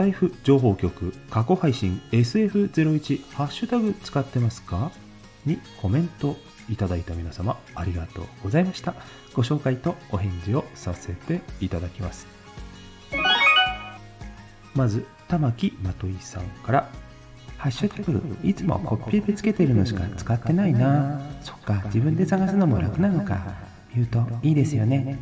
タイフ情報局過去配信 SF01 ハッシュタグ使ってますか？にコメントいただいた皆様ありがとうございました。ご紹介とお返事をさせていただきます。まず玉木まといさんからハッシュタグいつもコピーでつけてるのしか使ってないな。そっか自分で探すのも楽なのか。言うといいですよね。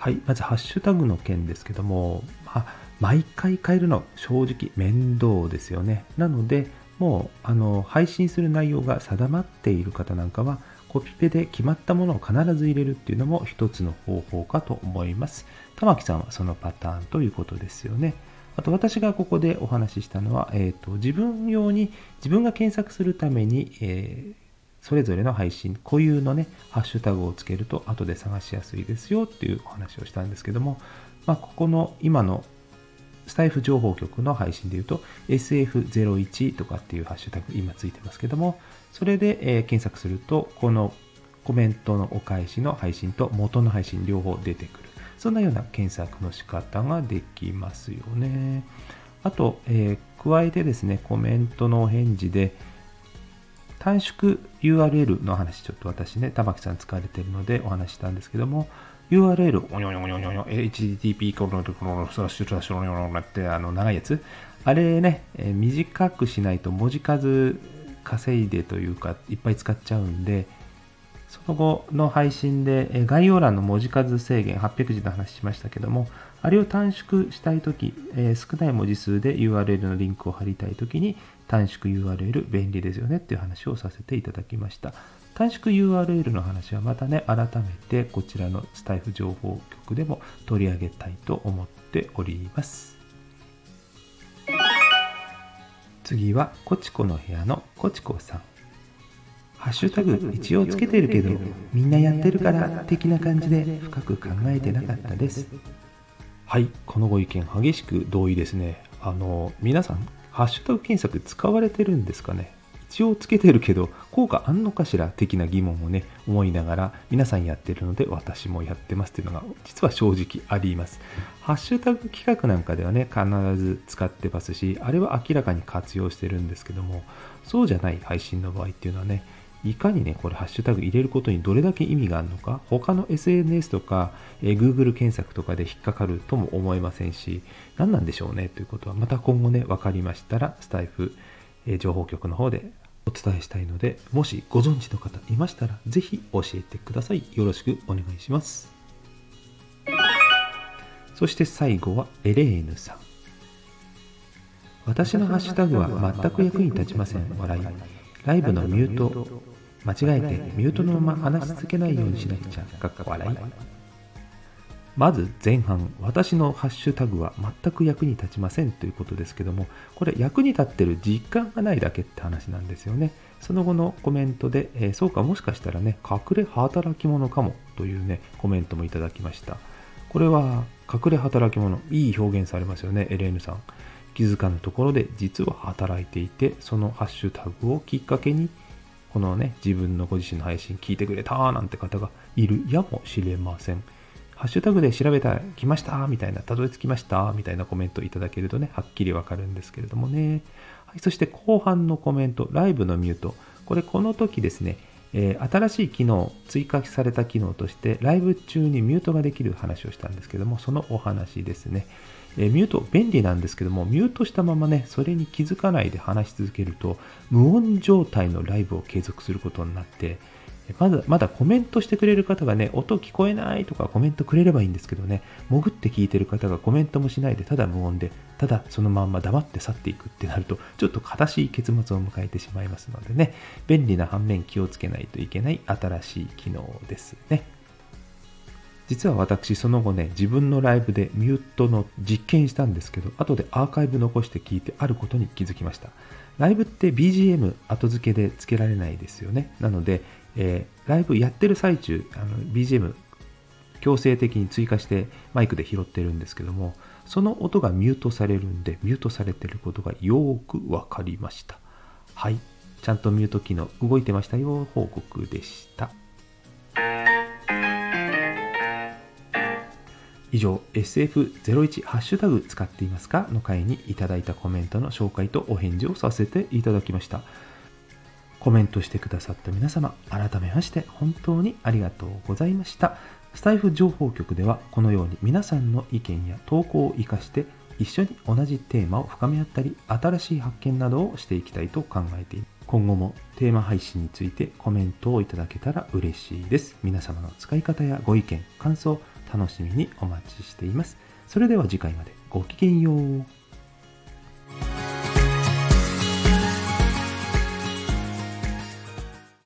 はいまずハッシュタグの件ですけども、まあ、毎回変えるの正直面倒ですよね。なのでもうあの配信する内容が定まっている方なんかはコピペで決まったものを必ず入れるっていうのも一つの方法かと思います。玉木さんはそのパターンということですよね。あと私がここでお話ししたのは、えーと、自分用に自分が検索するために、えー、それぞれの配信固有のねハッシュタグをつけると後で探しやすいですよっていうお話をしたんですけども、まあ、ここの今のスタイフ情報局の配信で言うと SF01 とかっていうハッシュタグ今ついてますけどもそれで、え、検索するとこのコメントのお返しの配信と元の配信両方出てくる。そんなような検索の仕方ができますよね。あと、えー、加えてですねコメントのお返事で短縮 URL の話ちょっと私ね玉木さん使われてるのでお話したんですけども URL、http コロコロスラッシュスラッシュってあの長いやつ、あれね、え短くしないと文字数稼いでというか、いっぱい使っちゃうんで、その後の配信で概要欄の文字数制限800字の話しましたけども、あれを短縮したいとき、え少ない文字数で URL のリンクを貼りたいときに短縮 URL 便利ですよねっていう話をさせていただきました。短縮 URL の話はまたね、改めてこちらのスタイフ情報局でも取り上げたいと思っております。次は、コチコの部屋のコチコさん。ハッシュタグ一応つけてるけど、みんなやってるから的な感じで深く考えてなかったです。はい、このご意見激しく同意ですね。あの、皆さん、ハッシュタグ検索使われてるんですかね？一応つけてるけど効果あんのかしら？的な疑問をね思いながら皆さんやってるので私もやってますっていうのが実は正直ありますハッシュタグ企画なんかではね必ず使ってますしあれは明らかに活用してるんですけどもそうじゃない配信の場合っていうのはねいかにね、これハッシュタグ入れることにどれだけ意味があるのか、他の SNS とか、えー、Google 検索とかで引っかかるとも思えませんし、何なんでしょうねということは、また今後ね、分かりましたら、スタイフ、えー、情報局の方でお伝えしたいので、もしご存知の方いましたら、ぜひ教えてください。よろしくお願いします。そして最後はエレーヌさん。私のハッシュタグは全く役に立ちません。笑い。ライブのミュート、間違えてミュートのまま話し続けないようにしなくちゃ。笑い。まず前半、私のハッシュタグは全く役に立ちませんということですけども、これ役に立ってる実感がないだけって話なんですよね。その後のコメントで、えー、そうかもしかしたらね、隠れ働き者かもというね、コメントもいただきました。これは隠れ働き者、いい表現されますよね、エレーヌさん。気づかぬところで実は働いていて、そのハッシュタグをきっかけに、このね、自分のご自身の配信聞いてくれたなんて方がいるやもしれません。ハッシュタグで調べたら来ましたみたいな、たどり着きましたみたいなコメントいただけるとね、はっきりわかるんですけれどもね。はい、そして後半のコメント、ライブのミュート。これこの時ですね、えー、新しい機能、追加された機能として、ライブ中にミュートができる話をしたんですけども、そのお話ですね。え、ミュート、便利なんですけども、ミュートしたままね、それに気づかないで話し続けると、無音状態のライブを継続することになって、まだ、まだコメントしてくれる方がね、音聞こえないとかコメントくれればいいんですけどね、潜って聞いてる方がコメントもしないで、ただ無音で、ただそのまんま黙って去っていくってなると、ちょっと悲しい結末を迎えてしまいますのでね、便利な反面気をつけないといけない新しい機能ですね。実は私、その後ね、自分のライブでミュートの実験したんですけど、後でアーカイブ残して聞いてあることに気づきました。ライブって BGM 後付けで付けられないですよね。なので、えー、ライブやってる最中、あの BGM 強制的に追加してマイクで拾ってるんですけども、その音がミュートされるんで、ミュートされてることがよーくわかりました。はい。ちゃんとミュート機能動いてましたよ、報告でした。以上 SF01 ハッシュタグ使っていますかの回にいただいたコメントの紹介とお返事をさせていただきました。コメントしてくださった皆様改めまして本当にありがとうございました。スタイフ情報局ではこのように皆さんの意見や投稿を生かして一緒に同じテーマを深め合ったり新しい発見などをしていきたいと考えています。今後もテーマ配信についてコメントをいただけたら嬉しいです。皆様の使い方やご意見感想楽しみにお待ちしています。それでは次回までごきげんよう。